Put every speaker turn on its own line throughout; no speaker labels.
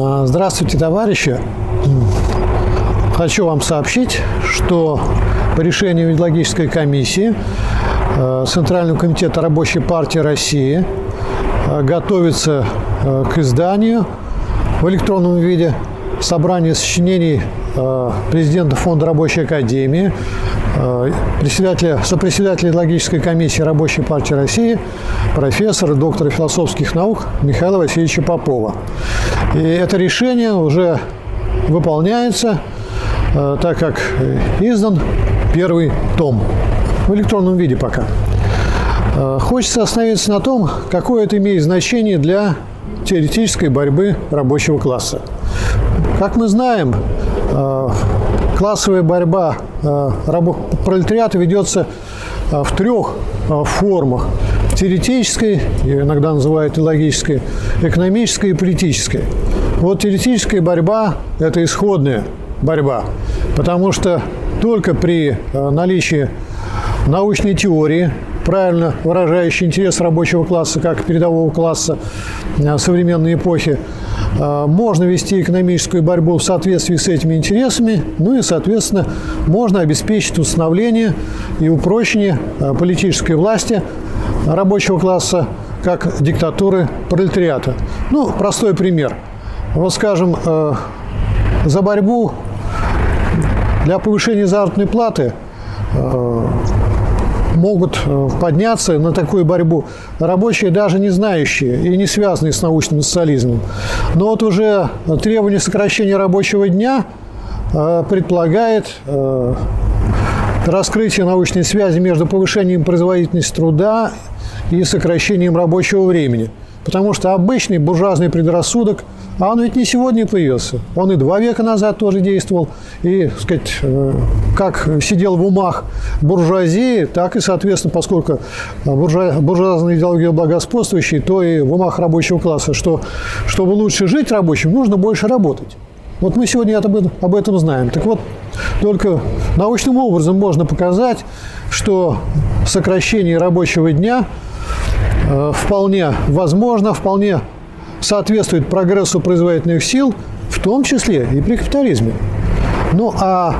А, здравствуйте, товарищи. Хочу вам сообщить, что по решению идеологической комиссии э, Центрального комитета Рабочей партии России э, готовится э, к изданию в электронном виде собрание сочинений президента Фонда Рабочей Академии, председателя, сопредседателя идеологической комиссии Рабочей партии России, профессора, доктора философских наук Михаила Васильевича Попова. И это решение уже выполняется, так как издан первый том. В электронном виде пока. Э, хочется остановиться на том, какое это имеет значение для теоретической борьбы рабочего класса. Как мы знаем, э, классовая борьба э, пролетариата ведется в трех формах. Теоретической, иногда называют и логической, экономической и политической. Вот теоретическая борьба – это исходная борьба, потому что только при э, наличии научной теории, правильно выражающей интерес рабочего класса как передового класса э, современной эпохи, э, можно вести экономическую борьбу в соответствии с этими интересами, ну и, соответственно, можно обеспечить установление и упрочение политической власти рабочего класса как диктатуры пролетариата. Ну, простой пример. Вот, скажем, за борьбу для повышения заработной платы могут э, подняться на такую борьбу рабочие, даже не знающие и не связанные с научным социализмом. Но вот уже требование сокращения рабочего дня э, предполагает раскрытие научной связи между повышением производительности труда и сокращением рабочего времени. Потому что обычный буржуазный предрассудок – а он ведь не сегодня появился. Он и два века назад тоже действовал. И, так сказать, э, как сидел в умах буржуазии, так и, соответственно, поскольку буржуа, буржуазная идеология благоспособствующая, то и в умах рабочего класса, что чтобы лучше жить рабочим, нужно больше работать. Вот мы сегодня об этом, об этом знаем. Так вот, только научным образом можно показать, что сокращение рабочего дня э, вполне возможно, вполне соответствует прогрессу производительных сил, в том числе и при капитализме. Ну а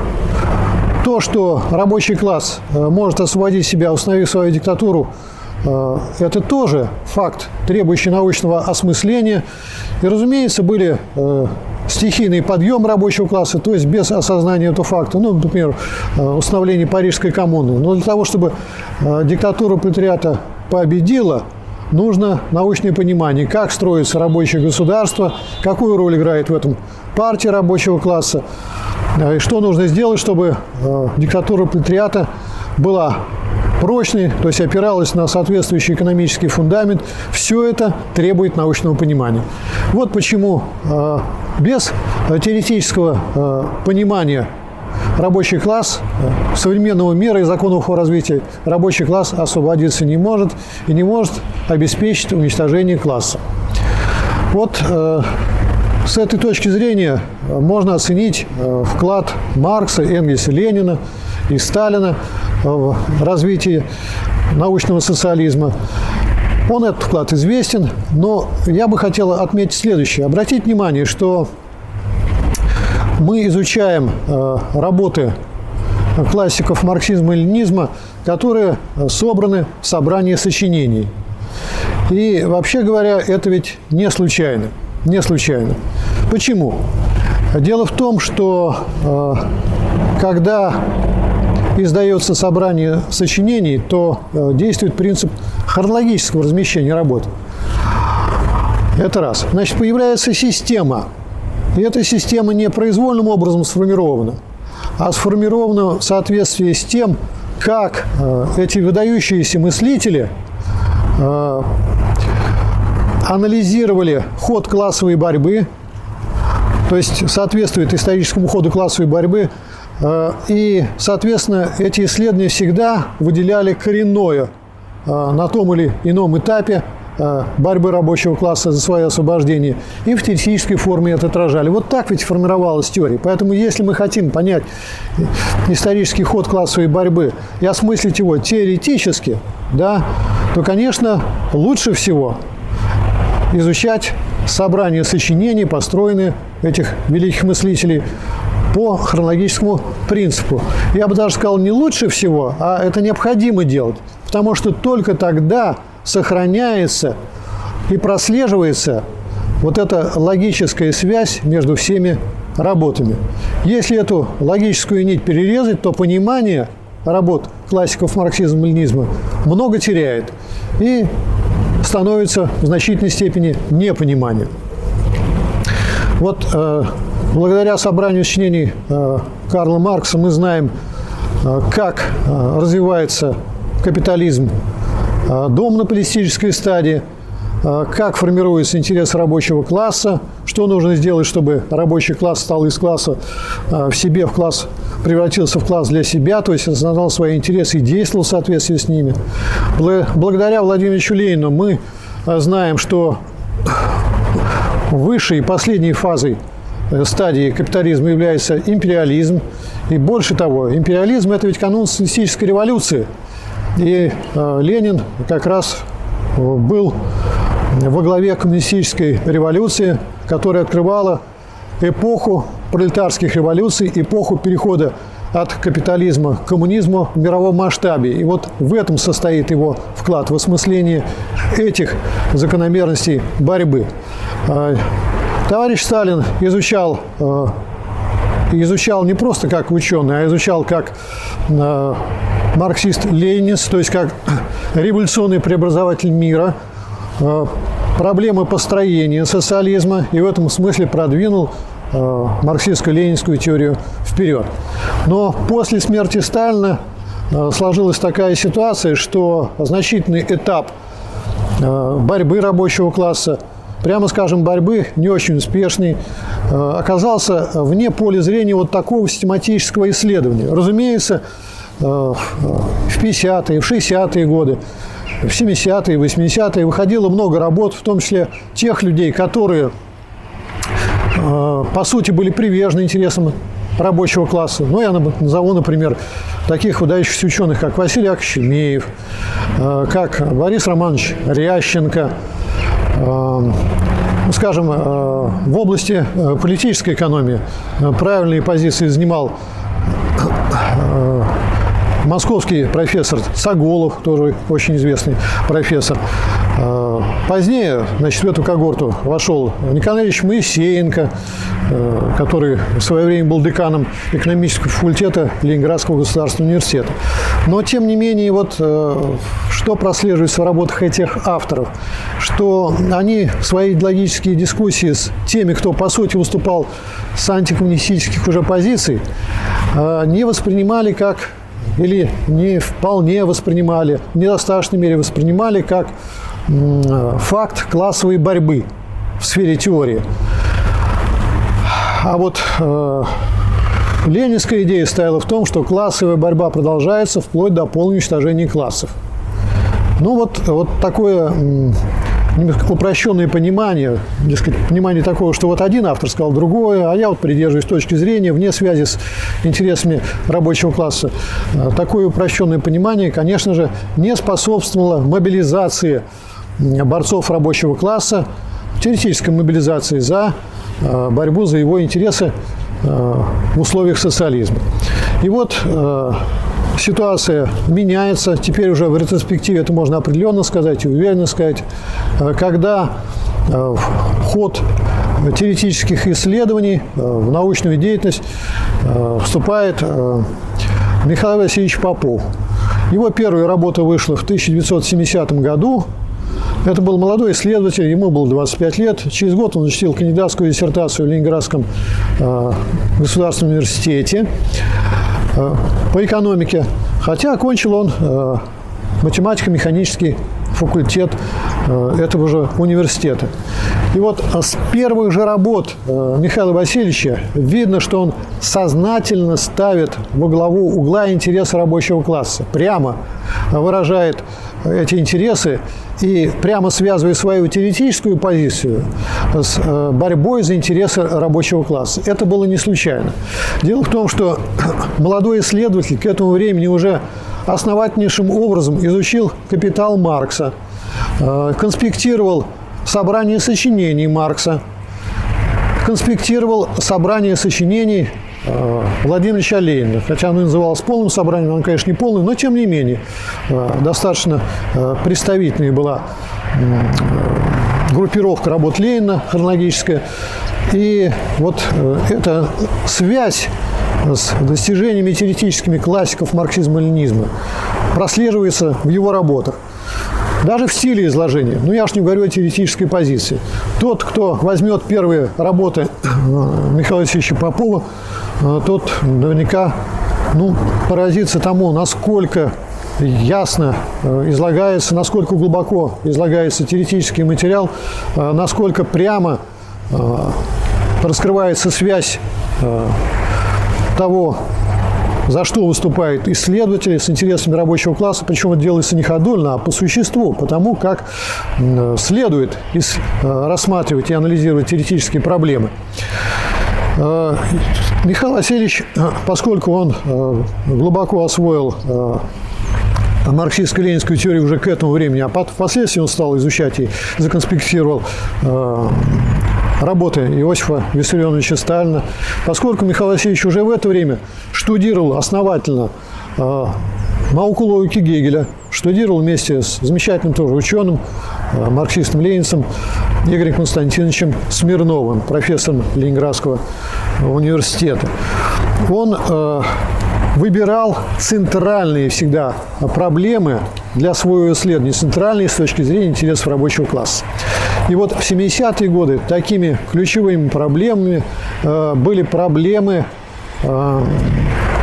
то, что рабочий класс э, может освободить себя, установив свою диктатуру, э, это тоже факт, требующий научного осмысления. И, разумеется, были э, стихийный подъем рабочего класса, то есть без осознания этого факта. Ну, например, установление Парижской коммуны. Но для того, чтобы диктатура пролетариата победила – нужно научное понимание, как строится рабочее государство, какую роль играет в этом партия рабочего класса, э, и что нужно сделать, чтобы э, диктатура пролетариата была прочной, то есть опиралась на соответствующий экономический фундамент. Все это требует научного понимания. Вот почему э, без теоретического понимания рабочий класс современного мира и законов его развития рабочий класс освободиться не может и не может обеспечить уничтожение класса. Вот э, с этой точки зрения можно оценить э, вклад Маркса, Энгельса, Ленина и Сталина в развитие научного социализма. Он этот вклад известен, но я бы хотел отметить следующее. Обратить внимание, что мы изучаем э, работы классиков марксизма и ленизма, которые собраны в собрании сочинений. И вообще говоря, это ведь не случайно. Не случайно. Почему? Дело в том, что э, когда издается собрание сочинений, то э, действует принцип хронологического размещения работы. Это раз. Значит, появляется система и эта система не произвольным образом сформирована, а сформирована в соответствии с тем, как э, эти выдающиеся мыслители э, анализировали ход классовой борьбы, то есть соответствует историческому ходу классовой борьбы, э, и, соответственно, эти исследования всегда выделяли коренное на том или ином этапе борьбы рабочего класса за свое освобождение, и в теоретической форме это отражали. Вот так ведь формировалась теория. Поэтому если мы хотим понять исторический ход классовой борьбы и осмыслить его теоретически, да, то, конечно, лучше всего изучать собрание сочинений, построенные этих великих мыслителей по хронологическому принципу. Я бы даже сказал, не лучше всего, а это необходимо делать, потому что только тогда сохраняется и прослеживается вот эта логическая связь между всеми работами. Если эту логическую нить перерезать, то понимание работ классиков марксизма-ленизма много теряет и становится в значительной степени непониманием. Вот э, благодаря собранию сочинений э, Карла Маркса мы знаем, э, как э, развивается капитализм э, до монополистической стадии – а, как формируется интерес рабочего класса, что нужно сделать, чтобы рабочий класс стал из класса а, в себе, в класс превратился в класс для себя, то есть осознал свои интересы и действовал в соответствии с ними. Благодаря Владимиру Ленину мы а, знаем, что высшей и последней фазой э, стадии капитализма является империализм. И больше того, империализм – это ведь канун социалистической революции. И Ленин как раз был во главе коммунистической революции, которая открывала эпоху пролетарских революций, эпоху перехода от капитализма к коммунизму в мировом масштабе. И вот в этом состоит его вклад, в осмыслении этих закономерностей борьбы. А, товарищ Сталин изучал а, изучал не просто как ученый, а изучал как марксист-ленинист, то есть как революционный преобразователь мира – Э, проблемы построения социализма и в этом смысле продвинул э, марксистско-ленинскую теорию вперед. Но после смерти Сталина э, сложилась такая ситуация, что значительный этап борьбы рабочего класса, прямо скажем, борьбы не очень успешный, оказался вне поля зрения вот такого систематического исследования. Разумеется, в 50-е, в 60-е годы в 70-е, 80-е выходило много работ, в том числе тех людей, которые, э, по сути, были привержены интересам рабочего класса. Ну, я назову, например, таких выдающихся ученых, как Василий Акшемеев, э, как Борис Романович Рященко, э, ну, скажем, в области политической экономии правильные позиции занимал московский профессор Саголов, тоже очень известный профессор. А, позднее, значит, в эту когорту вошел Николай Ильич Моисеенко, а, который в свое время был деканом экономического факультета Ленинградского государственного университета. Но, тем не менее, вот а, что прослеживается в работах этих авторов, что они свои идеологические дискуссии с теми, кто, по сути, выступал с антикоммунистических уже позиций, не воспринимали как или не вполне воспринимали, в недостаточной мере воспринимали как факт классовой борьбы в сфере теории. А вот э, ленинская идея стояла в том, что классовая борьба продолжается вплоть до полного уничтожения классов. Ну вот, вот такое упрощенное понимание, дескать, понимание такого, что вот один автор сказал другое, а я вот придерживаюсь точки зрения вне связи с интересами рабочего класса. А, такое упрощенное понимание, конечно же, не способствовало мобилизации борцов рабочего класса, теоретической мобилизации за а, борьбу за его интересы а, в условиях социализма. И вот ситуация меняется. Теперь уже в ретроспективе это можно определенно сказать и уверенно сказать. Э, когда э, ход теоретических исследований э, в научную деятельность вступает Михаил Васильевич Попов. Его первая работа вышла в 1970 году. Это был молодой исследователь, ему было 25 лет. Через год он защитил кандидатскую диссертацию в Ленинградском государственном университете. Э, по экономике, хотя окончил он э, математико-механический факультет э, этого же университета. И вот с первых же работ Михаила Васильевича видно, что он сознательно ставит во главу угла интересы рабочего класса, прямо выражает эти интересы и прямо связывая свою теоретическую позицию с э, борьбой за интересы рабочего класса. Это было не случайно. Дело в том, что молодой исследователь к этому времени уже основательнейшим образом изучил «Капитал Маркса», э, конспектировал собрание сочинений Маркса, конспектировал собрание сочинений э, Владимира Ильича Ленина. Хотя оно называлось полным собранием, оно, конечно, не полным, но тем не менее э, достаточно представительной была группировка работ Ленина хронологическая. И вот эта связь с достижениями теоретическими классиков марксизма-ленизма прослеживается в его работах. Даже в стиле изложения. Ну, я уж не говорю о теоретической позиции. Тот, кто возьмет первые работы э, Михаила Васильевича Попова, э, тот наверняка ну, поразится тому, насколько ясно э, излагается, насколько глубоко излагается теоретический материал, насколько прямо раскрывается связь того, за что выступают исследователи с интересами рабочего класса, причем это делается не ходульно, а по существу, потому как следует э, рассматривать и анализировать теоретические проблемы. Э, Михаил Васильевич, э, поскольку он глубоко освоил марксистско-ленинскую теорию уже к этому времени, а впоследствии он стал изучать и законспектировал работы Иосифа Виссарионовича Сталина. Поскольку Михаил Васильевич уже в это время штудировал основательно э, науку логики Гегеля, штудировал вместе с замечательным тоже ученым, э, марксистом-ленинцем Игорем Константиновичем Смирновым, профессором Ленинградского университета. Он э, выбирал центральные всегда проблемы для своего исследования, центральные с точки зрения интересов рабочего класса. И вот в 70-е годы такими ключевыми проблемами э, были проблемы э,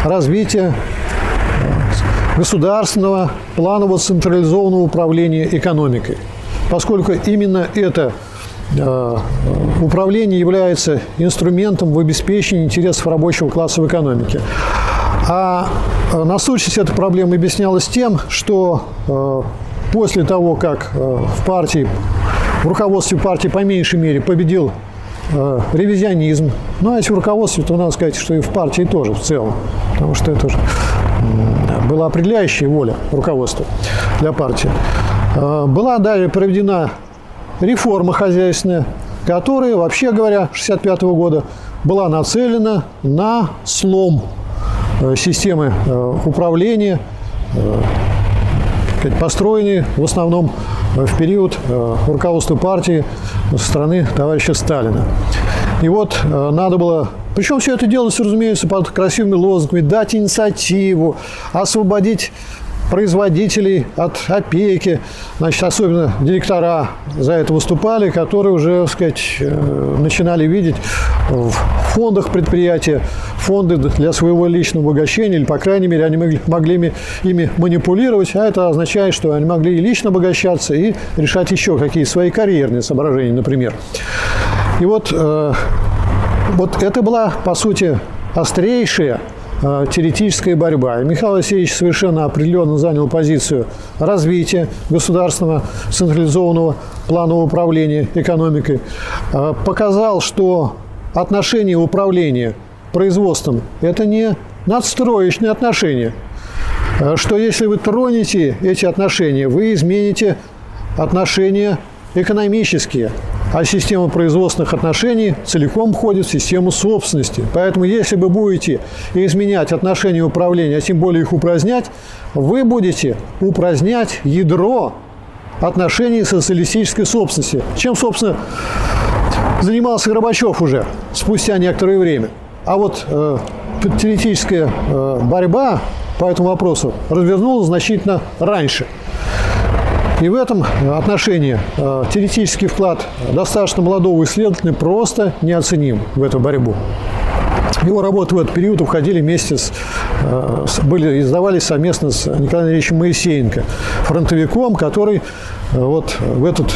развития э, государственного планового централизованного управления экономикой. Поскольку именно это э, управление является инструментом в обеспечении интересов рабочего класса в экономике. А э, насущность этой проблемы объяснялась тем, что после того, как в партии, в руководстве партии по меньшей мере победил ревизионизм, ну а если в руководстве, то надо сказать, что и в партии тоже в целом, потому что это же была определяющая воля руководства для партии. Была далее проведена реформа хозяйственная, которая, вообще говоря, 1965 года была нацелена на слом Э, системы э, управления, э, построенные в основном в период руководства партии со стороны товарища Сталина. И вот надо было причем все это делалось, разумеется, под красивыми лозунгами «дать инициативу», «освободить производителей от опеки, значит, особенно директора за это выступали, которые уже, так сказать, э, начинали видеть в фондах предприятия фонды для своего личного обогащения, или, по крайней мере, они могли, могли ими манипулировать, а это означает, что они могли и лично обогащаться, и решать еще какие свои карьерные соображения, например. И вот, э, вот это была, по сути, острейшая теоретическая борьба. И Михаил Васильевич совершенно определенно занял позицию развития государственного централизованного планового управления экономикой. Э, показал, что отношение управления производством – это не надстроечные отношения, э, что если вы тронете эти отношения, вы измените отношения экономические, а система производственных отношений целиком входит в систему собственности. Поэтому, если вы будете изменять отношения управления, а тем более их упразднять, вы будете упразднять ядро отношений социалистической собственности. Чем, собственно, занимался Горбачев уже спустя некоторое время. А вот э, теоретическая э, борьба по этому вопросу развернулась значительно раньше – и в этом отношении э, теоретический вклад достаточно молодого исследователя просто неоценим в эту борьбу. Его работы в этот период уходили вместе с, э, были, издавались совместно с Николаем Андреевичем Моисеенко, фронтовиком, который э, вот в этот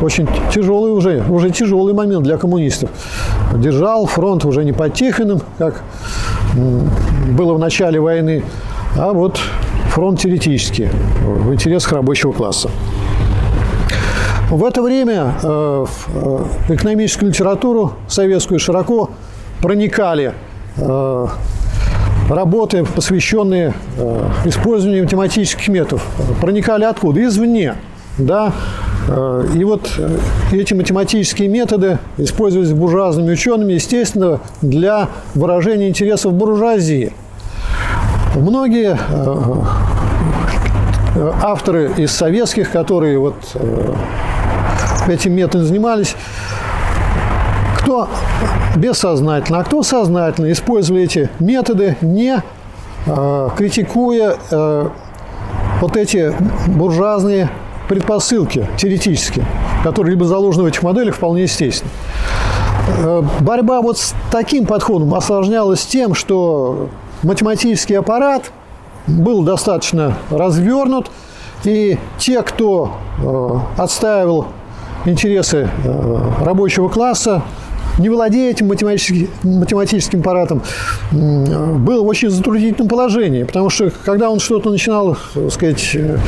очень тяжелый уже, уже тяжелый момент для коммунистов держал фронт уже не под Тихоном, как было в начале войны, а вот фронт теоретический, в интересах рабочего класса. В это время э, в э, экономическую литературу советскую широко проникали э, работы, посвященные использованию математических методов. Проникали откуда? Извне. Да? И вот эти математические методы использовались буржуазными учеными, естественно, для выражения интересов буржуазии. Многие авторы из советских, которые вот этим методом занимались, кто бессознательно, а кто сознательно использовали эти методы, не э, критикуя э, вот эти буржуазные предпосылки теоретические, которые либо заложены в этих моделях, вполне естественно. Э, борьба вот с таким подходом осложнялась тем, что математический аппарат был достаточно развернут, и те, кто э, отстаивал интересы э, рабочего класса, не владея этим математическим, математическим аппаратом, был в очень затруднительном положении, потому что когда он что-то начинал, так сказать, э,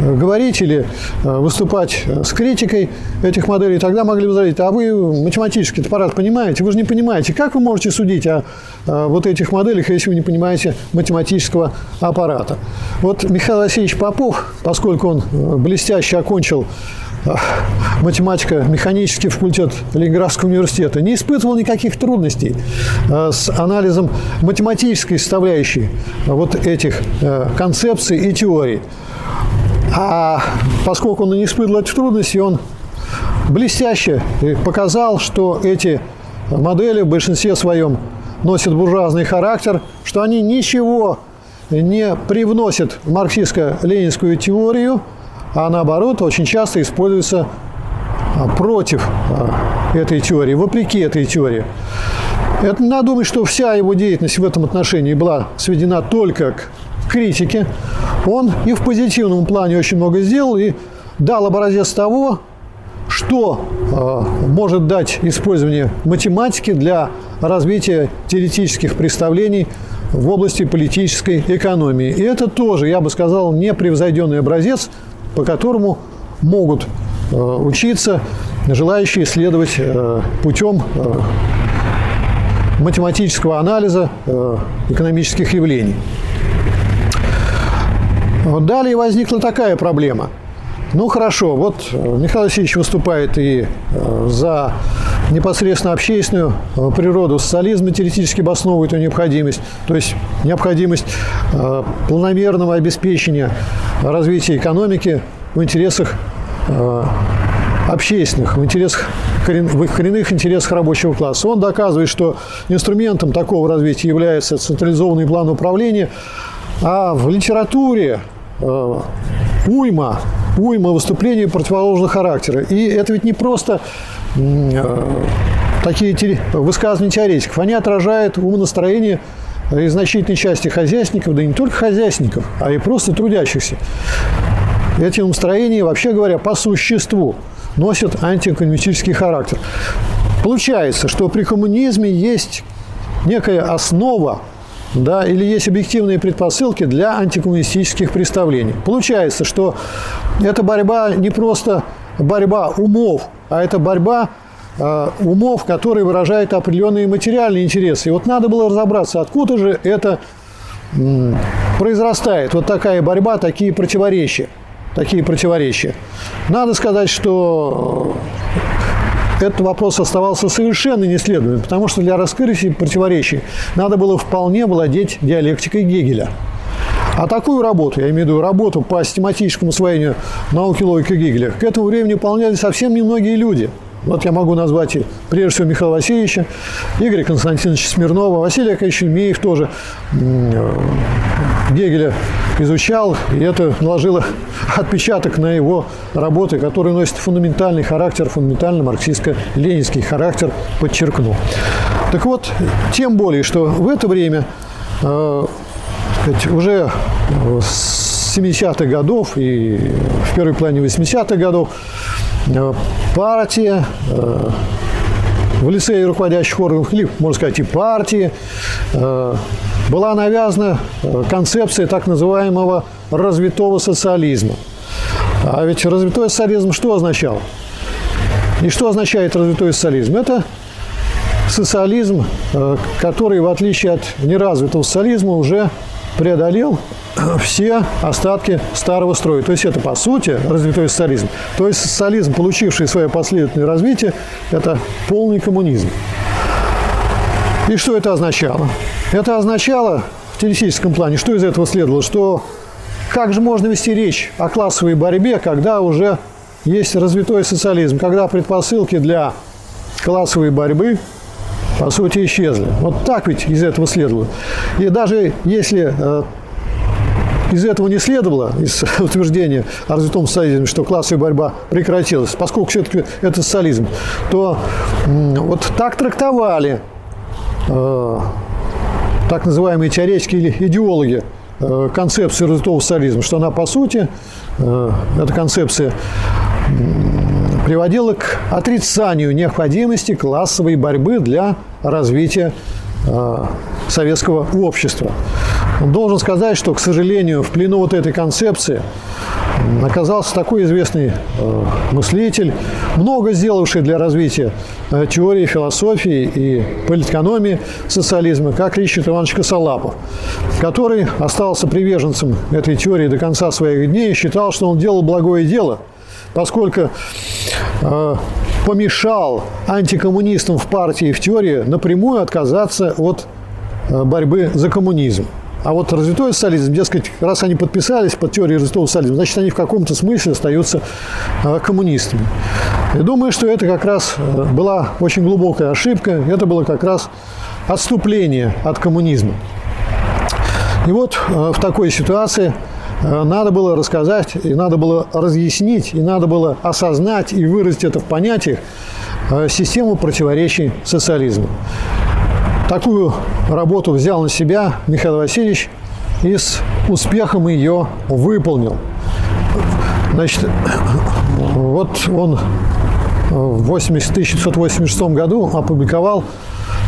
говорить или э, выступать с критикой этих моделей, тогда могли сказать, а вы математический аппарат понимаете? Вы же не понимаете. Как вы можете судить о вот этих моделях, если вы не понимаете математического аппарата? Вот Михаил Васильевич Попов, поскольку он блестяще окончил математико-механический факультет Ленинградского университета, не испытывал никаких трудностей э, с анализом математической составляющей вот этих э, концепций и теорий. А поскольку он не испытывал этих трудностей, он блестяще показал, что эти модели в большинстве своем носят буржуазный характер, что они ничего не привносят марксистско-ленинскую теорию – а наоборот очень часто используется а, против а, этой теории, вопреки этой теории. Это надо думать, что вся его деятельность в этом отношении была сведена только к критике. Он и в позитивном плане очень много сделал и дал образец того, что э, может дать использование математики для развития теоретических представлений в области политической экономии. И это тоже, я бы сказал, непревзойденный образец по которому могут э, учиться желающие исследовать э, путем э, математического анализа экономических явлений. Далее возникла такая проблема. Ну хорошо, вот Михаил Васильевич выступает и за непосредственно общественную природу социализма, теоретически обосновывает ее необходимость, то есть необходимость планомерного обеспечения развития экономики в интересах э, общественных, в интересах в коренных интересах рабочего класса. Он доказывает, что инструментом такого развития является централизованный план управления, а в литературе э, уйма, уйма выступлений противоположного характера. И это ведь не просто э, такие высказывания теоретиков, они отражают умонастроение и значительной части хозяйственников, да и не только хозяйственников, а и просто трудящихся. Эти настроения, вообще говоря, по существу носят антикоммунистический характер. Получается, что при коммунизме есть некая основа да, или есть объективные предпосылки для антикоммунистических представлений. Получается, что эта борьба не просто борьба умов, а это борьба э, умов, которые выражают определенные материальные интересы. И вот надо было разобраться, откуда же это м, произрастает, вот такая борьба, такие противоречия такие противоречия. Надо сказать, что этот вопрос оставался совершенно неследуемым, потому что для раскрытия противоречий надо было вполне владеть диалектикой Гегеля. А такую работу, я имею в виду работу по систематическому усвоению науки логики Гегеля, к этому времени выполняли совсем немногие люди – вот я могу назвать и прежде всего Михаила Васильевича, Игоря Константиновича Смирнова, Василия Яковлевича Ильмеев тоже э, Гегеля изучал, и это наложило отпечаток на его работы, которые носят фундаментальный характер, фундаментально марксистско-ленинский характер, подчеркну. Так вот, тем более, что в это время э, уже с 70-х годов и в первой плане 80-х годов Э, партия э, в лице руководящих органов, или, можно сказать, и партии, э, была навязана концепция так называемого развитого социализма. А ведь развитой социализм что означал? И что означает развитой социализм? Это социализм, который, в отличие от неразвитого социализма, уже преодолел все остатки старого строя. То есть это, по сути, развитой социализм. То есть социализм, получивший свое последовательное развитие, это полный коммунизм. И что это означало? Это означало в теоретическом плане, что из этого следовало, что как же можно вести речь о классовой борьбе, когда уже есть развитой социализм, когда предпосылки для классовой борьбы по сути, исчезли. Вот так ведь из этого следовало. И даже если э, из этого не следовало, из утверждения о развитом социализме, что классовая борьба прекратилась, поскольку все-таки это социализм, то вот так трактовали э, так называемые теоретики или идеологи э, концепции развитого социализма, что она по сути, э, эта концепция приводила к отрицанию необходимости классовой борьбы для развития советского общества. Должен сказать, что, к сожалению, в плену вот этой концепции оказался такой известный э, мыслитель, много сделавший для развития э, теории, философии и политэкономии социализма, как Ричард Иванович Косолапов, который остался приверженцем этой теории до конца своих дней и считал, что он делал благое дело, поскольку э, помешал антикоммунистам в партии и в теории напрямую отказаться от э, борьбы за коммунизм. А вот развитой социализм, дескать, раз они подписались под теорией развитого социализма, значит, они в каком-то смысле остаются э, коммунистами. И думаю, что это как раз э, была очень глубокая ошибка, это было как раз отступление от коммунизма. И вот в такой ситуации надо было рассказать, и надо было разъяснить, и надо было осознать и выразить это в понятиях систему противоречий социализма. Такую работу взял на себя Михаил Васильевич и с успехом ее выполнил. Значит, вот он в 1986 году опубликовал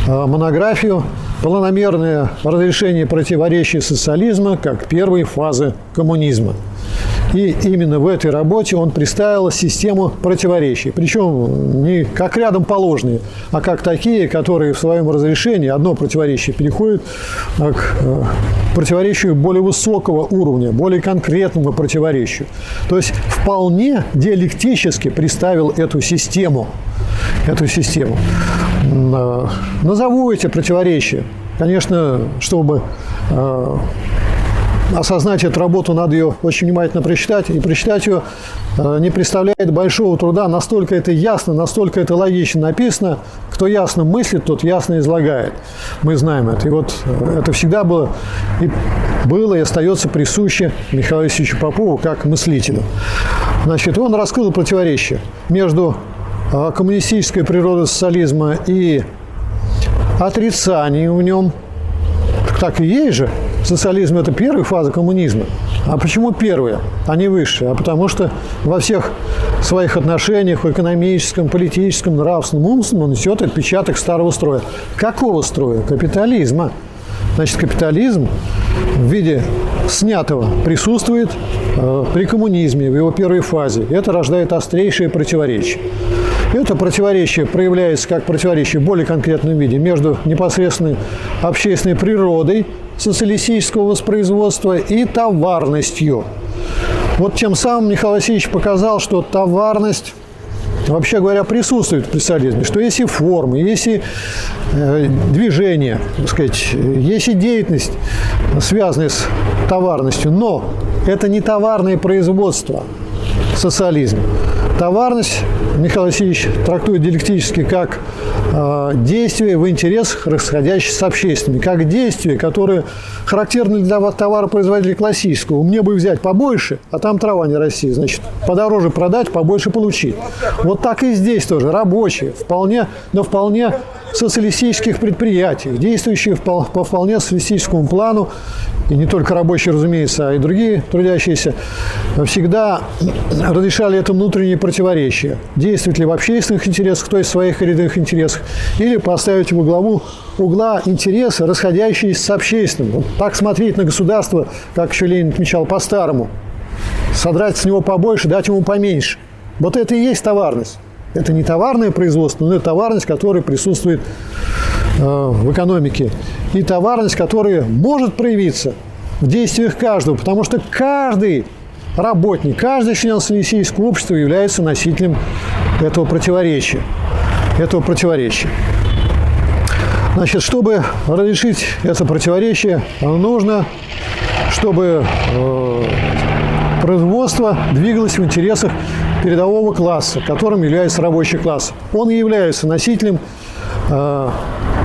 э, монографию «Планомерное разрешение противоречий социализма как первой фазы коммунизма». И именно в этой работе он представил систему противоречий. Причем не как рядом положенные, а как такие, которые в своем разрешении одно противоречие переходит к э, противоречию более высокого уровня, более конкретному противоречию. То есть вполне диалектически представил эту систему. Эту систему. Э, назову эти противоречия. Конечно, чтобы э, осознать эту работу, надо ее очень внимательно прочитать. И прочитать ее э, не представляет большого труда. Настолько это ясно, настолько это логично написано. Кто ясно мыслит, тот ясно излагает. Мы знаем это. И вот это всегда было и, было и остается присуще Михаилу Васильевичу Попову как мыслителю. Значит, он раскрыл противоречие между коммунистической природой социализма и отрицанием в нем. Так и есть же – социализм – это первая фаза коммунизма. А почему первая, а не высшая? А потому что во всех своих отношениях, в экономическом, политическом, нравственном, умственном он несет отпечаток старого строя. Какого строя? Капитализма. Значит, капитализм в виде снятого присутствует э, при коммунизме в его первой фазе. Это рождает острейшие противоречия. Это противоречие проявляется как противоречие в более конкретном виде между непосредственной общественной природой социалистического воспроизводства и товарностью. Вот тем самым Михаил Васильевич показал, что товарность вообще говоря, присутствует в социализме, что есть и формы, есть и э, движение, так сказать, есть и деятельность, связанная с товарностью, но это не товарное производство социализм. Товарность Михаил Васильевич трактует диалектически как э, действие в интересах, расходящихся с общественными, как действие, которое характерно для товаропроизводителя классического. Мне бы взять побольше, а там трава не расти, значит, подороже продать, побольше получить. Вот так и здесь тоже. Рабочие, вполне, но вполне социалистических предприятиях, действующих по, по вполне социалистическому плану, и не только рабочие, разумеется, а и другие трудящиеся, всегда разрешали это внутренние противоречия. Действовать ли в общественных интересах, то есть в своих рядовых интересах, или поставить во главу угла интересы, расходящиеся с общественным. Вот так смотреть на государство, как еще Ленин отмечал, по-старому. Содрать с него побольше, дать ему поменьше. Вот это и есть товарность. Это не товарное производство, но это товарность, которая присутствует э, в экономике. И товарность, которая может проявиться в действиях каждого, потому что каждый работник, каждый член Социалистического общества является носителем этого противоречия. Этого противоречия. Значит, чтобы разрешить это противоречие, нужно, чтобы э, производство двигалось в интересах передового класса, которым является рабочий класс. Он является носителем э,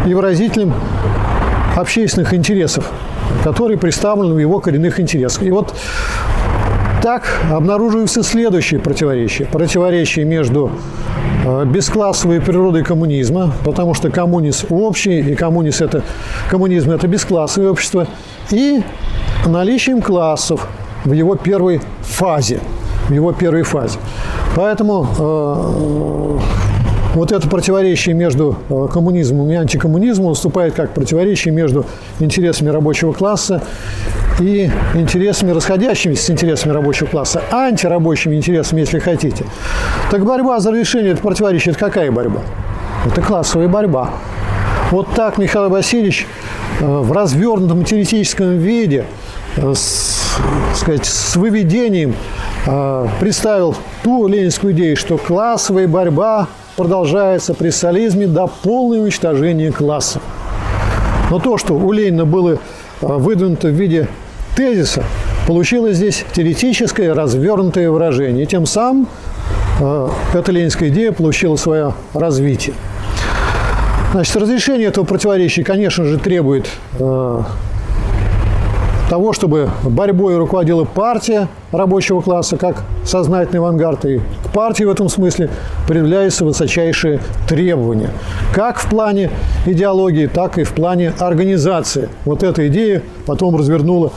и выразителем общественных интересов, которые представлены в его коренных интересах. И вот так обнаруживается следующее противоречие. Противоречие между э, бесклассовой природой коммунизма, потому что коммунизм общий, и коммунизм это, коммунизм – это бесклассовое общество, и наличием классов в его первой фазе. В его первой фазе. Поэтому э, вот это противоречие между э, коммунизмом и антикоммунизмом выступает как противоречие между интересами рабочего класса и интересами, расходящимися с интересами рабочего класса, антирабочими интересами, если хотите. Так борьба за решение этого противоречия – это какая борьба? Это классовая борьба. Вот так Михаил Васильевич э, в развернутом теоретическом виде э, с, сказать, с выведением представил ту ленинскую идею, что классовая борьба продолжается при социализме до полного уничтожения класса. Но то, что у Ленина было выдвинуто в виде тезиса, получилось здесь теоретическое развернутое выражение. И тем самым а, эта ленинская идея получила свое развитие. Значит, разрешение этого противоречия, конечно же, требует а, того, чтобы борьбой руководила партия рабочего класса, как сознательный авангард, и к партии в этом смысле предъявляются высочайшие требования, как в плане идеологии, так и в плане организации. Вот эта идея потом развернула,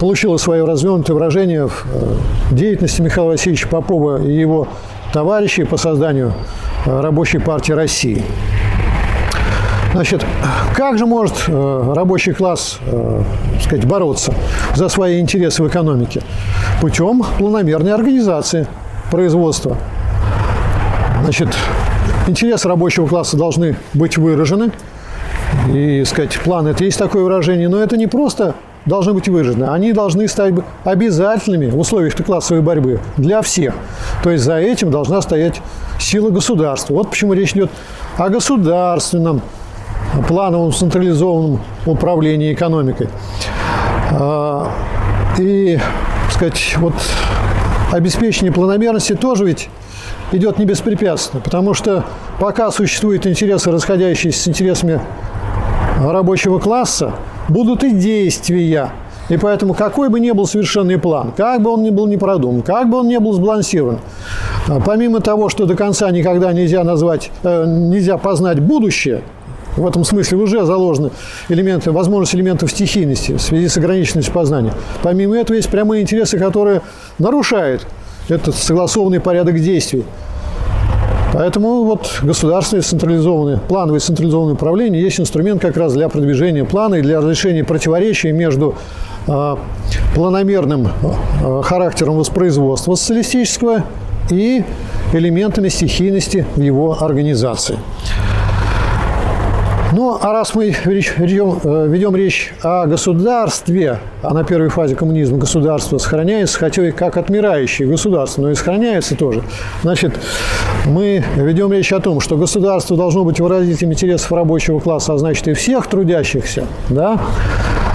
получила свое развернутое выражение в э, деятельности Михаила Васильевича Попова и его товарищей по созданию э, Рабочей партии России. Значит, как же может э, рабочий класс, э, сказать, бороться за свои интересы в экономике? Путем планомерной организации производства. Значит, интересы рабочего класса должны быть выражены. И, сказать, план – это есть такое выражение, но это не просто должны быть выражены. Они должны стать обязательными в условиях классовой борьбы для всех. То есть за этим должна стоять сила государства. Вот почему речь идет о государственном плановом централизованном управлении экономикой. А, и, сказать, вот обеспечение планомерности тоже ведь идет не беспрепятственно, потому что пока существуют интересы, расходящиеся с интересами рабочего класса, будут и действия. И поэтому какой бы ни был совершенный план, как бы он ни был не продуман, как бы он ни был сбалансирован, помимо того, что до конца никогда нельзя назвать, э, нельзя познать будущее, в этом смысле уже заложены элементы, возможность элементов стихийности в связи с ограниченностью познания. Помимо этого есть прямые интересы, которые нарушают этот согласованный порядок действий. Поэтому вот государственное централизованное, плановое централизованное управление есть инструмент как раз для продвижения плана и для разрешения противоречий между э, планомерным э, характером воспроизводства социалистического и элементами стихийности в его организации. Ну, а раз мы ведем, э, ведем речь о государстве, а на первой фазе коммунизма государство сохраняется, хотя и как отмирающее государство, но и сохраняется тоже, значит, мы ведем речь о том, что государство должно быть выразителем интересов рабочего класса, а значит и всех трудящихся, да,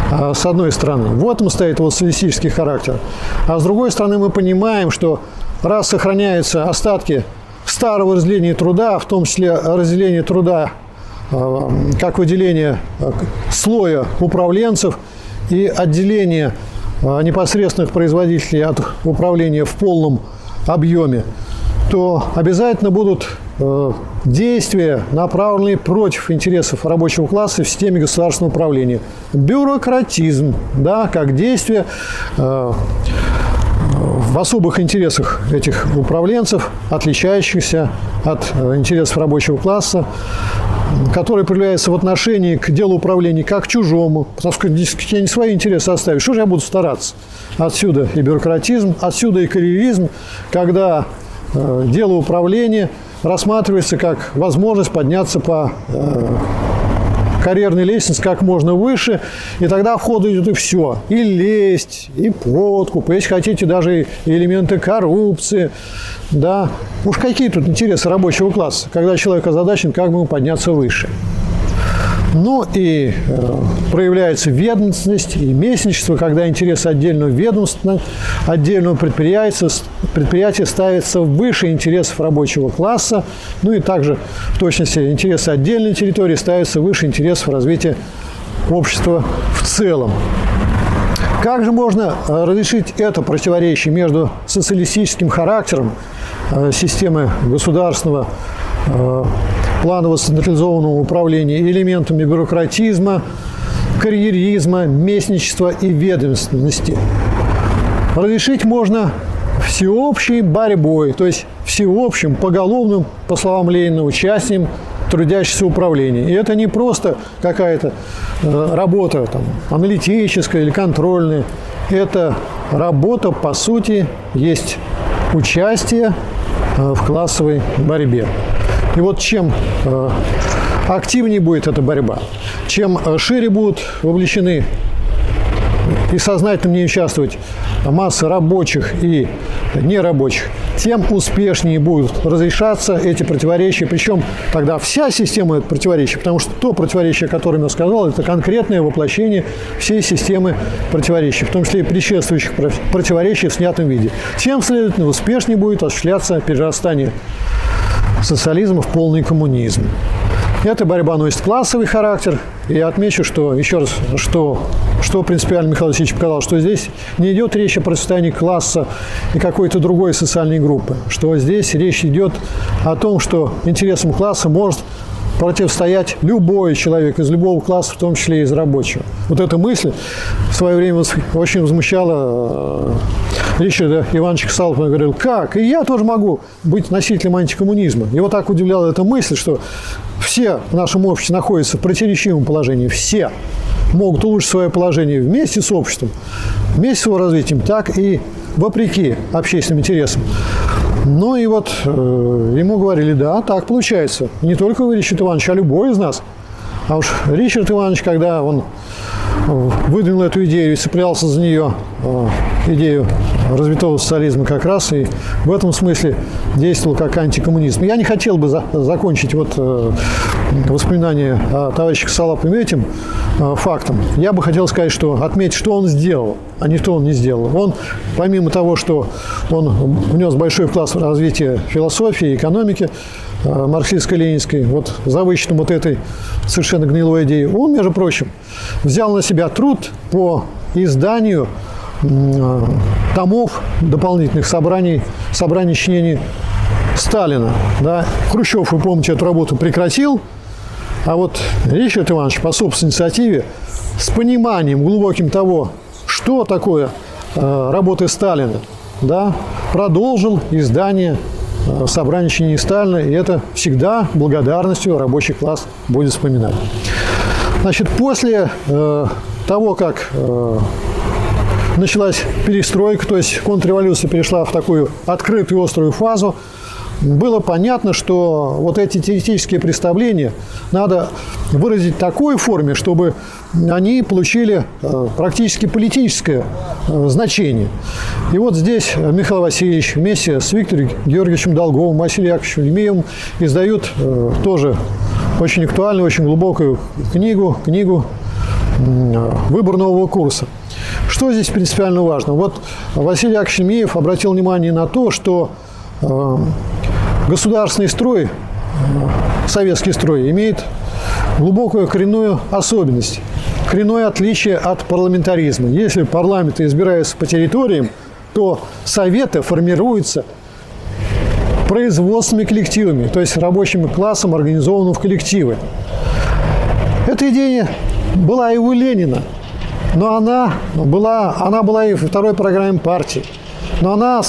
а, с одной стороны. В этом стоит вот социалистический характер. А с другой стороны мы понимаем, что раз сохраняются остатки старого разделения труда, в том числе разделение труда как выделение э, слоя управленцев и отделение э, непосредственных производителей от управления в полном объеме, то обязательно будут действия, направленные против интересов рабочего класса в системе государственного управления. Бюрократизм, да, как действие в особых интересах этих управленцев, отличающихся от интересов рабочего класса, который проявляется в отношении к делу управления как к чужому, потому что я не свои интересы оставить, что же я буду стараться? Отсюда и бюрократизм, отсюда и карьеризм, когда э, дело управления рассматривается как возможность подняться по э, карьерной лестнице как можно выше, и тогда в ход идет и все. И лесть, и подкуп, если хотите, даже элементы коррупции. Да. Уж какие тут интересы рабочего класса, когда человек озадачен, как бы ему подняться выше. Ну и э, проявляется ведомственность и местничество, когда интересы отдельного ведомства, отдельного предприятия, предприятия ставятся выше интересов рабочего класса, ну и также в точности интересы отдельной территории ставятся выше интересов развития общества в целом. Как же можно э, разрешить это противоречие между социалистическим характером э, системы государственного э, планово централизованного управления элементами бюрократизма, карьеризма, местничества и ведомственности. Разрешить можно всеобщей борьбой, то есть всеобщим, поголовным, по словам Ленина, участием трудящихся управления. И это не просто какая-то э, работа там, аналитическая или контрольная. Это работа, по сути, есть участие э, в классовой борьбе. И вот чем э, активнее будет эта борьба, чем э, шире будут вовлечены и сознательно не участвовать масса рабочих и нерабочих, тем успешнее будут разрешаться эти противоречия. Причем тогда вся система противоречий, потому что то противоречие, которое я сказал, это конкретное воплощение всей системы противоречий, в том числе и предшествующих противоречий в снятом виде. Тем, следовательно, успешнее будет осуществляться перерастание социализма в полный коммунизм. Эта борьба носит классовый характер. И я отмечу, что, еще раз, что, что принципиально Михаил Васильевич показал, что здесь не идет речь о процветании класса и какой-то другой социальной группы, что здесь речь идет о том, что интересам класса может противостоять любой человек из любого класса, в том числе и из рабочего. Вот эта мысль в свое время очень возмущала э, Ричарда Ивановича Салпа. Он говорил, как? И я тоже могу быть носителем антикоммунизма. Его так удивляла эта мысль, что все в нашем обществе находятся в противоречивом положении. Все могут улучшить свое положение вместе с обществом, вместе с его развитием, так и вопреки общественным интересам. Ну и вот э, ему говорили, да, так получается. Не только вы, Ричард Иванович, а любой из нас. А уж Ричард Иванович, когда он э, выдвинул эту идею и цеплялся за нее, э, идею развитого социализма как раз, и в этом смысле действовал как антикоммунизм. Я не хотел бы за, закончить вот э, воспоминания о товарище Салапове этим э, фактом. Я бы хотел сказать, что отметить, что он сделал, а не что он не сделал. Он, помимо того, что он внес большой вклад в развитие философии, экономики, э, марксистско-ленинской, вот за вычетом вот этой совершенно гнилой идеи, он, между прочим, взял на себя труд по изданию томов дополнительных собраний, собраний чтений Сталина. Да. Хрущев, вы помните, эту работу прекратил, а вот Ричард Иванович по собственной инициативе с пониманием глубоким того, что такое э, работы Сталина, да, продолжил издание э, собрания чтений Сталина, и это всегда благодарностью рабочий класс будет вспоминать. Значит, после э, того, как э, началась перестройка, то есть контрреволюция перешла в такую открытую острую фазу, было понятно, что вот эти теоретические представления надо выразить в такой форме, чтобы они получили э, практически политическое э, значение. И вот здесь Михаил Васильевич вместе с Виктором Георгиевичем Долговым, Василием Яковлевичем Лемеевым издают э, тоже очень актуальную, очень глубокую книгу, книгу «Выбор нового курса». Что здесь принципиально важно? Вот Василий Акшемеев обратил внимание на то, что государственный строй, советский строй, имеет глубокую коренную особенность, коренное отличие от парламентаризма. Если парламенты избираются по территориям, то советы формируются производственными коллективами, то есть рабочим классом, организованным в коллективы. Эта идея была и у Ленина – но она была, она была и во второй программе партии. Но она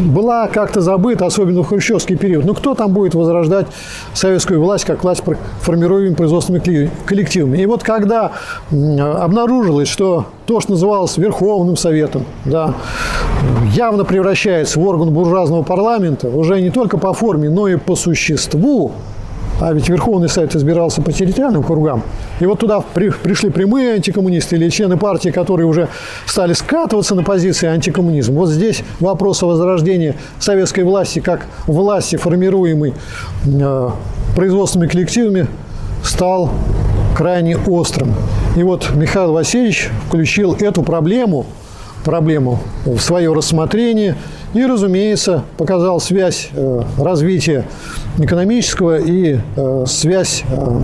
была как-то забыта, особенно в хрущевский период. Ну, кто там будет возрождать советскую власть, как власть, формируемыми производственными коллективами? И вот когда обнаружилось, что то, что называлось Верховным Советом, да, явно превращается в орган буржуазного парламента, уже не только по форме, но и по существу, а ведь Верховный Совет избирался по территориальным кругам, и вот туда при, пришли прямые антикоммунисты или члены партии, которые уже стали скатываться на позиции антикоммунизма. Вот здесь вопрос о возрождении советской власти как власти, формируемой э, производственными коллективами, стал крайне острым. И вот Михаил Васильевич включил эту проблему, проблему в свое рассмотрение и, разумеется, показал связь э, развития экономического и э, связь э,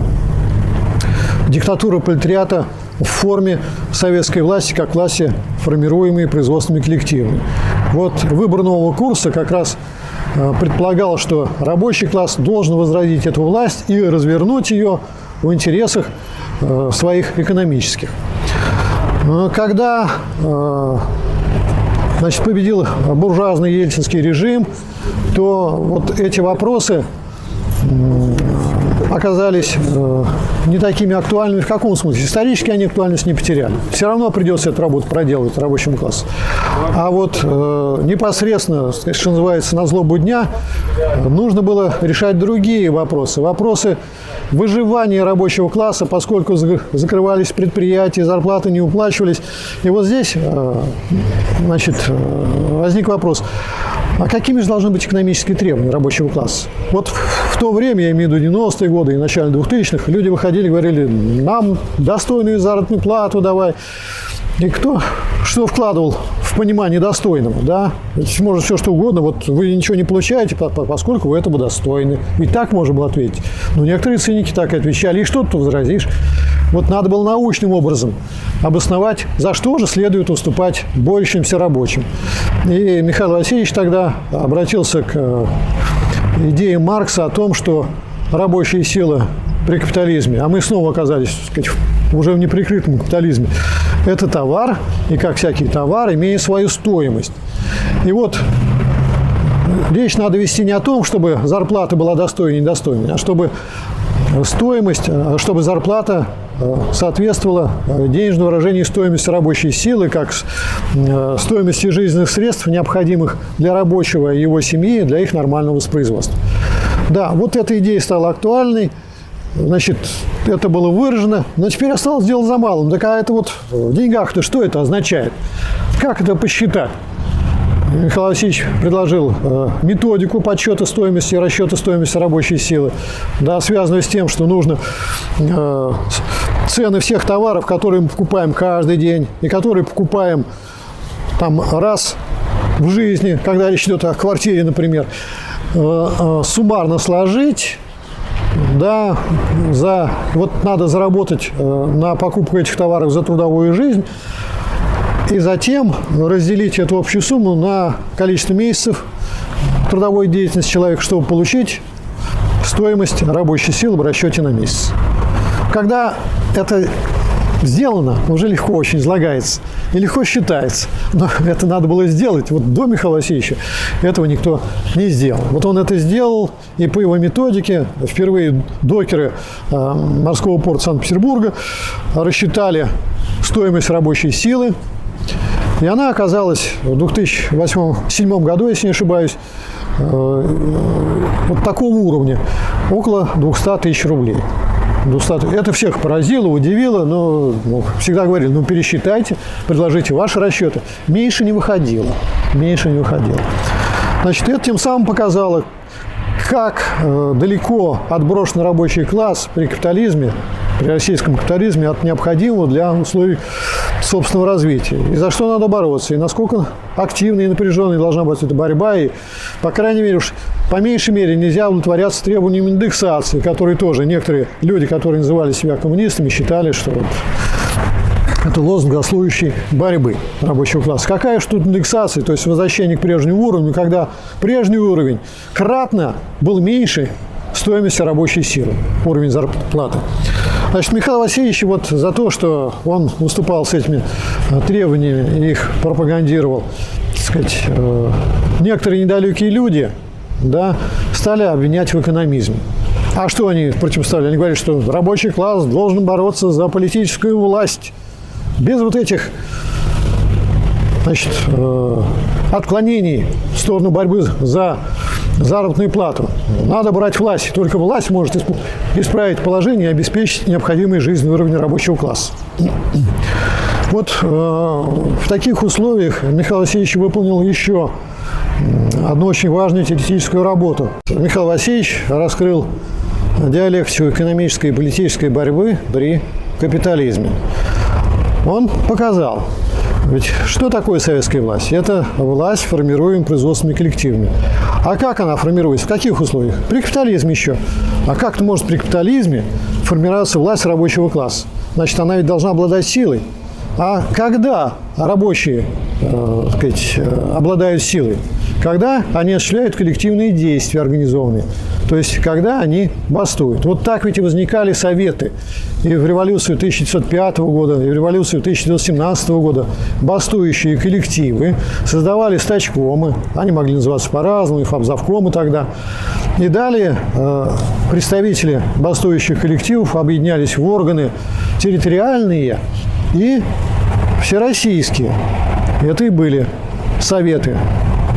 диктатуры пролетариата в форме советской власти, как власти, формируемой производственными коллективами. Вот выбор нового курса как раз предполагал, что рабочий класс должен возродить эту власть и развернуть ее в интересах своих экономических. Когда значит, победил буржуазный ельцинский режим, то вот эти вопросы оказались э, не такими актуальными. В каком смысле? Исторически они актуальность не потеряли. Все равно придется эту работу проделывать рабочему классу. А вот э, непосредственно, что называется, на злобу дня, нужно было решать другие вопросы. Вопросы выживания рабочего класса, поскольку закрывались предприятия, зарплаты не уплачивались. И вот здесь э, значит, э, возник вопрос, а какими же должны быть экономические требования рабочего класса? Вот в то время, я имею в виду 90-е годы и начале 2000-х, люди выходили и говорили, нам достойную заработную плату давай. И кто что вкладывал в понимание достойного, да? Ведь может все что угодно, вот вы ничего не получаете, поскольку вы этого достойны. И так можно было ответить. Но некоторые циники так и отвечали. И что ты возразишь? Вот надо было научным образом обосновать, за что же следует уступать борющимся рабочим. И Михаил Васильевич тогда обратился к э, идее Маркса о том, что рабочая сила при капитализме, а мы снова оказались так сказать, уже в неприкрытом капитализме, это товар, и как всякий товар, имеет свою стоимость. И вот речь надо вести не о том, чтобы зарплата была достойной и недостойной, а чтобы стоимость, чтобы зарплата э, соответствовала э, денежному выражению стоимости рабочей силы, как э, стоимости жизненных средств, необходимых для рабочего и его семьи, для их нормального воспроизводства. Да, вот эта идея стала актуальной. Значит, это было выражено, но теперь осталось дело за малым. Так а это вот в деньгах-то что это означает? Как это посчитать? Михаил Васильевич предложил э, методику подсчета стоимости расчета стоимости рабочей силы, да, связанную с тем, что нужно э, цены всех товаров, которые мы покупаем каждый день и которые покупаем там раз в жизни, когда речь идет о квартире, например, э, э, суммарно сложить да, за, вот надо заработать э, на покупку этих товаров за трудовую жизнь, и затем разделить эту общую сумму на количество месяцев трудовой деятельности человека, чтобы получить стоимость рабочей силы в расчете на месяц. Когда это сделано, уже легко очень излагается и легко считается. Но это надо было сделать. Вот до Михаила Васильевича этого никто не сделал. Вот он это сделал, и по его методике впервые докеры э, морского порта Санкт-Петербурга рассчитали стоимость рабочей силы, и она оказалась в 2008-2007 году, если не ошибаюсь, э, вот такого уровня, около 200 тысяч рублей. 200. Это всех поразило, удивило, но ну, всегда говорили, ну пересчитайте, предложите ваши расчеты. Меньше не выходило, меньше не выходило. Значит, это тем самым показало, как э, далеко отброшен рабочий класс при капитализме, при российском капитализме от необходимого для условий собственного развития. И за что надо бороться, и насколько активной и напряженной должна быть эта борьба. И, по крайней мере, уж по меньшей мере нельзя удовлетворяться требованием индексации, которые тоже некоторые люди, которые называли себя коммунистами, считали, что вот это лозунг ослующей борьбы рабочего класса. Какая же тут индексация, то есть возвращение к прежнему уровню, когда прежний уровень кратно был меньше стоимости рабочей силы, уровень зарплаты. Значит, Михаил Васильевич вот за то, что он выступал с этими э, требованиями, их пропагандировал, так сказать, э, некоторые недалекие люди, да, стали обвинять в экономизме. А что они противоставили? Они говорят, что рабочий класс должен бороться за политическую власть. Без вот этих значит, э, отклонений в сторону борьбы за заработную плату. Надо брать власть. Только власть может исправить положение и обеспечить необходимый жизненный уровень рабочего класса. Вот э, в таких условиях Михаил Васильевич выполнил еще одну очень важную теоретическую работу. Михаил Васильевич раскрыл диалектику экономической и политической борьбы при капитализме. Он показал, ведь что такое советская власть? Это власть, формируемая производственными коллективами. А как она формируется? В каких условиях? При капитализме еще. А как может при капитализме формироваться власть рабочего класса? Значит, она ведь должна обладать силой. А когда рабочие э, сказать, э, обладают силой? Когда они осуществляют коллективные действия организованные. То есть, когда они бастуют. Вот так ведь и возникали советы. И в революцию 1905 года, и в революцию 1917 года бастующие коллективы создавали стачкомы. Они могли называться по-разному, и фабзавкомы тогда. И далее э, представители бастующих коллективов объединялись в органы территориальные и всероссийские. Это и были советы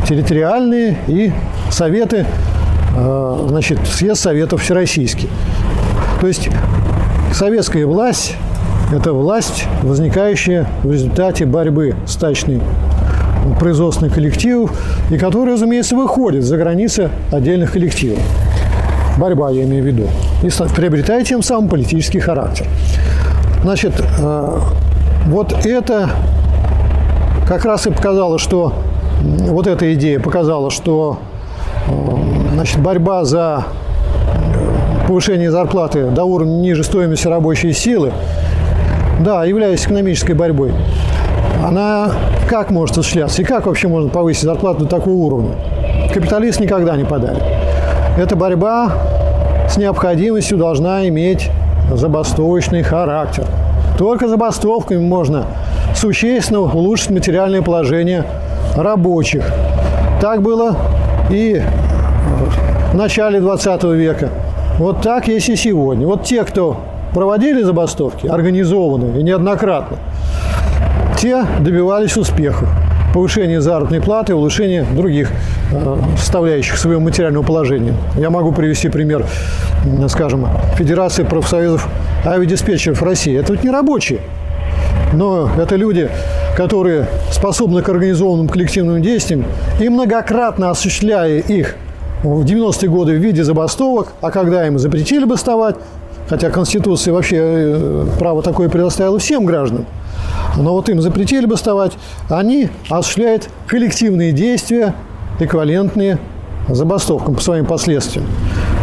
территориальные и советы, э, значит, съезд советов всероссийский. То есть советская власть – это власть, возникающая в результате борьбы стачной производственных коллективов, и которая, разумеется, выходит за границы отдельных коллективов. Борьба, я имею в виду. И приобретает тем самым политический характер. Значит, э, вот это как раз и показало, что вот эта идея показала, что э, значит, борьба за повышение зарплаты до уровня ниже стоимости рабочей силы, да, является экономической борьбой. Она как может осуществляться и как вообще можно повысить зарплату до такого уровня? Капиталист никогда не подарит. Эта борьба с необходимостью должна иметь забастовочный характер. Только забастовками можно существенно улучшить материальное положение рабочих. Так было и в начале 20 века. Вот так есть и сегодня. Вот те, кто проводили забастовки, организованные и неоднократно, те добивались успехов повышения заработной платы, улучшения других э, составляющих своего материального положения. Я могу привести пример, скажем, Федерации профсоюзов авиадиспетчеров России. Это ведь не рабочие, но это люди, которые способны к организованным коллективным действиям и многократно осуществляя их в 90-е годы в виде забастовок, а когда им запретили бастовать, хотя Конституция вообще э, право такое предоставила всем гражданам, но вот им запретили бастовать, они осуществляют коллективные действия, эквивалентные забастовкам по своим последствиям.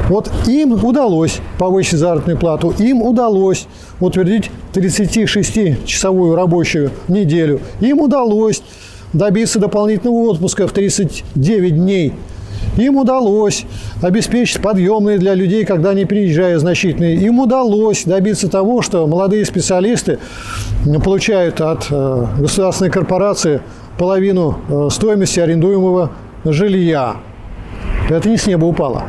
Вот им удалось повысить заработную плату, им удалось утвердить 36-часовую рабочую неделю, им удалось добиться дополнительного отпуска в 39 дней им удалось обеспечить подъемные для людей, когда они приезжают значительные. Им удалось добиться того, что молодые специалисты получают от э, государственной корпорации половину э, стоимости арендуемого жилья. Это не с неба упало.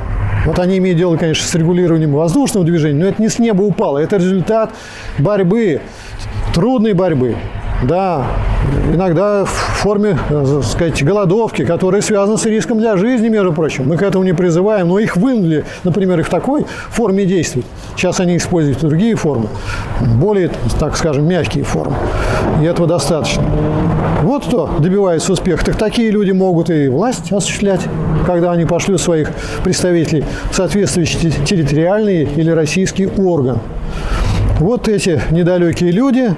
Вот они имеют дело, конечно, с регулированием воздушного движения, но это не с неба упало. Это результат борьбы, трудной борьбы. Да, иногда в форме, э, так сказать, голодовки, которые связаны с риском для жизни, между прочим. Мы к этому не призываем, но их вынудили, например, их в такой форме действовать. Сейчас они используют другие формы, более, так скажем, мягкие формы. И этого достаточно. Вот кто добивается успеха. Так такие люди могут и власть осуществлять, когда они пошлют своих представителей в соответствующий территориальный или российский орган. Вот эти недалекие люди,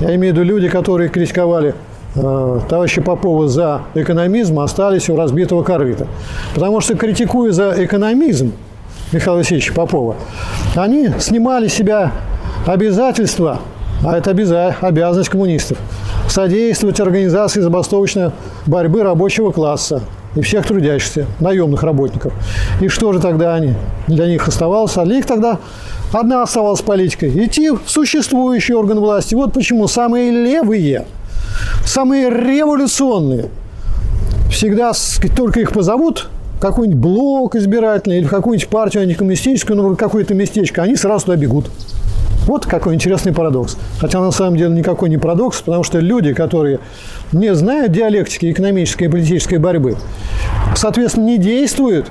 я имею в виду люди, которые критиковали э, товарища Попова за экономизм, остались у разбитого корыта. Потому что, критикуя за экономизм Михаила Васильевича Попова, они снимали себя обязательства, а это обязанность коммунистов, содействовать организации забастовочной борьбы рабочего класса и всех трудящихся, наемных работников. И что же тогда они, для них оставалось? А для них тогда Одна оставалась политика – идти в существующий орган власти. Вот почему самые левые, самые революционные всегда, только их позовут, какой-нибудь блок избирательный или какую-нибудь партию антикоммунистическую, ну, какое-то местечко, они сразу туда бегут. Вот какой интересный парадокс. Хотя на самом деле никакой не парадокс, потому что люди, которые не знают диалектики экономической и политической борьбы, соответственно, не действуют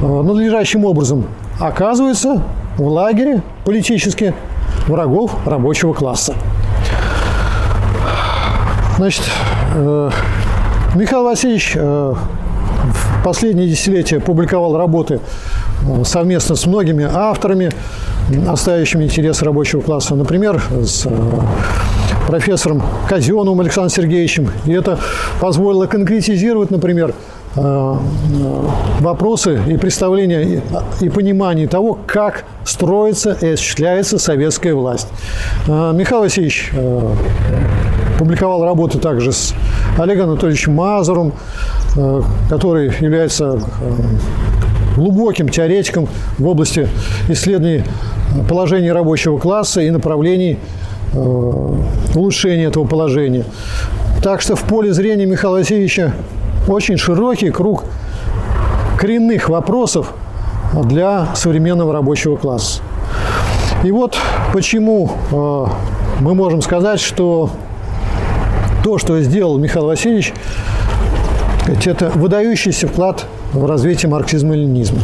э, надлежащим образом, оказываются в лагере политически врагов рабочего класса. Значит, э, Михаил Васильевич э, в последние десятилетия публиковал работы совместно с многими авторами, оставящими интерес рабочего класса. Например, с профессором Казеновым Александром Сергеевичем. И это позволило конкретизировать, например, вопросы и представления и понимание того, как строится и осуществляется советская власть. Михаил Васильевич публиковал работы также с Олегом Анатольевичем Мазуром, э, который является э, глубоким теоретиком в области исследований положения рабочего класса и направлений э, улучшения этого положения. Так что в поле зрения Михаила Васильевича очень широкий круг коренных вопросов для современного рабочего класса. И вот почему мы можем сказать, что то, что сделал Михаил Васильевич, это выдающийся вклад в развитие марксизма и ленинизма.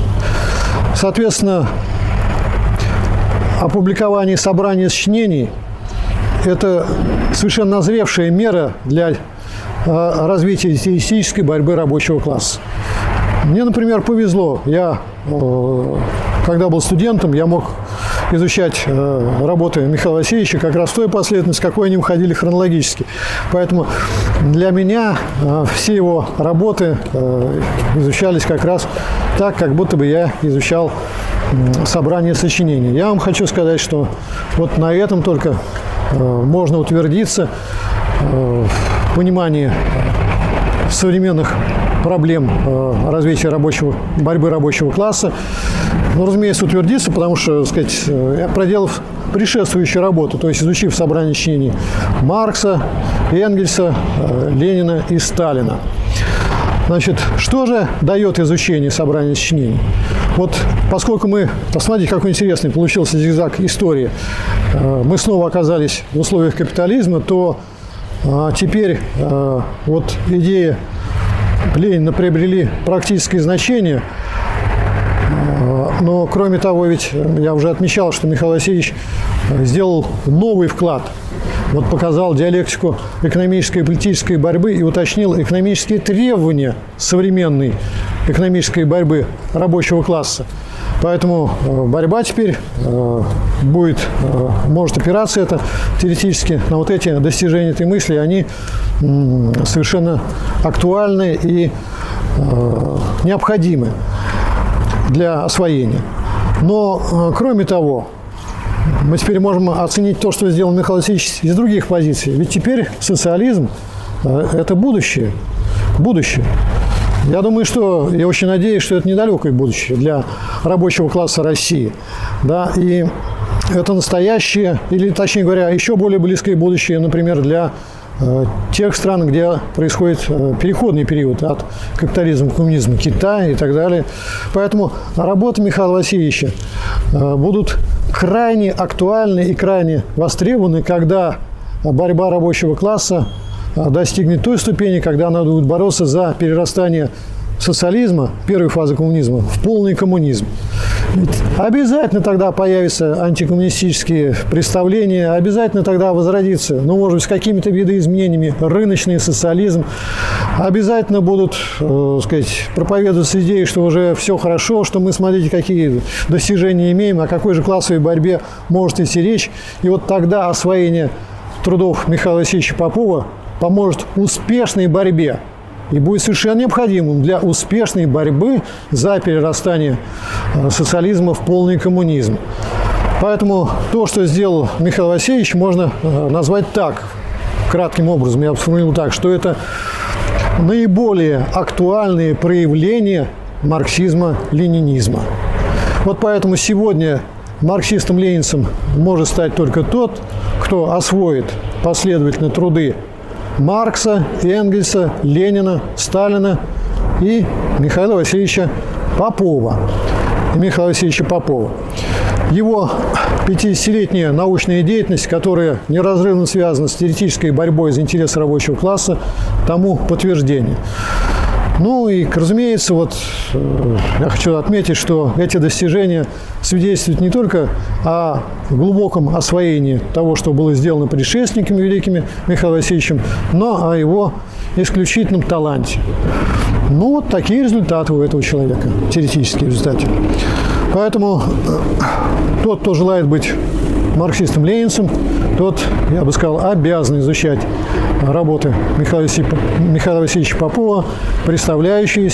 Соответственно, опубликование собрания сочинений – это совершенно назревшая мера для а, развития теоретической борьбы рабочего класса. Мне, например, повезло. Я, э, когда был студентом, я мог изучать э, работы Михаила Васильевича как раз в той последовательности, какой они уходили хронологически. Поэтому для меня э, все его работы э, изучались как раз так, как будто бы я изучал собрание сочинений. Я вам хочу сказать, что вот на этом только можно утвердиться в понимании современных проблем э, развития рабочего, борьбы рабочего класса. Ну, разумеется, утвердиться, потому что, так сказать, э, проделав предшествующую работу, то есть изучив собрание сочинений Маркса, Энгельса, э, Ленина и Сталина. Значит, что же дает изучение собрания сочинений? Вот поскольку мы, посмотрите, какой интересный получился зигзаг истории, мы снова оказались в условиях капитализма, то теперь вот идея Ленина приобрели практическое значение. Но, кроме того, ведь я уже отмечал, что Михаил Васильевич сделал новый вклад. Вот показал диалектику экономической и политической борьбы и уточнил экономические требования современной экономической борьбы рабочего класса. Поэтому э, борьба теперь э, будет, э, может опираться это теоретически на вот эти достижения этой мысли, они совершенно актуальны и необходимы для освоения. Но, кроме того, мы теперь можем оценить то, что сделал Михаил Васильевич из других позиций. Ведь теперь социализм – это будущее. Будущее. Я думаю, что, я очень надеюсь, что это недалекое будущее для рабочего класса России. Да, и это настоящее, или точнее говоря, еще более близкое будущее, например, для э, тех стран, где происходит э, переходный период от капитализма к коммунизму, Китай и так далее. Поэтому работы Михаила Васильевича э, будут крайне актуальны и крайне востребованы, когда борьба рабочего класса достигнет той ступени, когда надо будет бороться за перерастание социализма, первой фазы коммунизма, в полный коммунизм. Обязательно тогда появятся антикоммунистические представления, обязательно тогда возродится, ну, может быть, с какими-то видоизменениями, рыночный социализм. Обязательно будут, э, сказать, проповедоваться идеи, что уже все хорошо, что мы, смотрите, какие достижения имеем, о какой же классовой борьбе может идти речь. И вот тогда освоение трудов Михаила Васильевича Попова поможет успешной борьбе и будет совершенно необходимым для успешной борьбы за перерастание э, социализма в полный коммунизм. Поэтому то, что сделал Михаил Васильевич, можно э, назвать так, кратким образом, я сформулировал так, что это наиболее актуальные проявления марксизма-ленинизма. Вот поэтому сегодня марксистом-ленинцем может стать только тот, кто освоит последовательно труды Маркса, Энгельса, Ленина, Сталина и Михаила Васильевича Попова. И Михаила Васильевича Попова. Его 50-летняя научная деятельность, которая неразрывно связана с теоретической борьбой за интересы рабочего класса, тому подтверждение. Ну и, разумеется, вот э, я хочу отметить, что эти достижения свидетельствуют не только о глубоком освоении того, что было сделано предшественниками великими Михаилом Васильевичем, но о его исключительном таланте. Ну, вот такие результаты у этого человека, теоретические результаты. Поэтому э, тот, кто желает быть марксистом-ленинцем, тот, я бы сказал, обязан изучать работы Михаила, Михаила Васильевича Попова, представляющие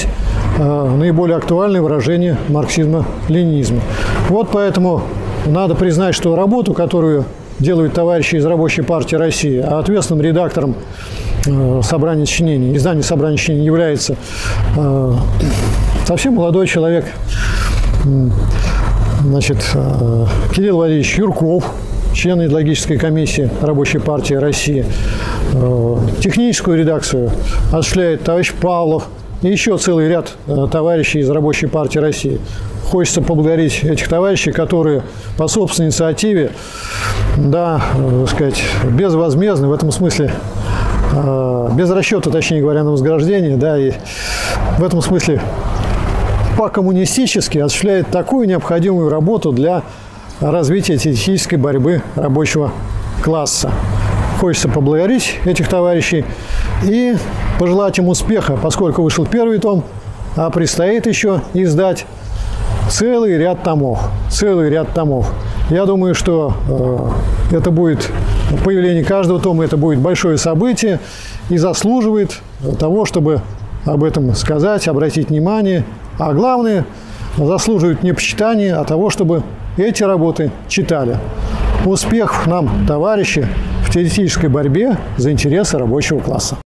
э, наиболее актуальные выражения марксизма-ленинизма. Вот поэтому надо признать, что работу, которую делают товарищи из Рабочей партии России, а ответственным редактором э, собрания сочинений, издания собрания сочинений является э, совсем молодой человек, значит, э, Кирилл Валерьевич Юрков, член идеологической комиссии Рабочей партии России. Э, техническую редакцию осуществляет товарищ Павлов и еще целый ряд э, товарищей из Рабочей партии России. Хочется поблагодарить этих товарищей, которые по собственной инициативе, да, так сказать, безвозмездно в этом смысле без расчета, точнее говоря, на вознаграждение, да, и в этом смысле по-коммунистически осуществляет такую необходимую работу для развития теоретической борьбы рабочего класса. Хочется поблагодарить этих товарищей и пожелать им успеха, поскольку вышел первый том, а предстоит еще издать целый ряд томов. Целый ряд томов. Я думаю, что э, это будет появление каждого тома, это будет большое событие и заслуживает того, чтобы об этом сказать, обратить внимание а главное, заслуживают не почитания, а того, чтобы эти работы читали. Успехов нам, товарищи, в теоретической борьбе за интересы рабочего класса.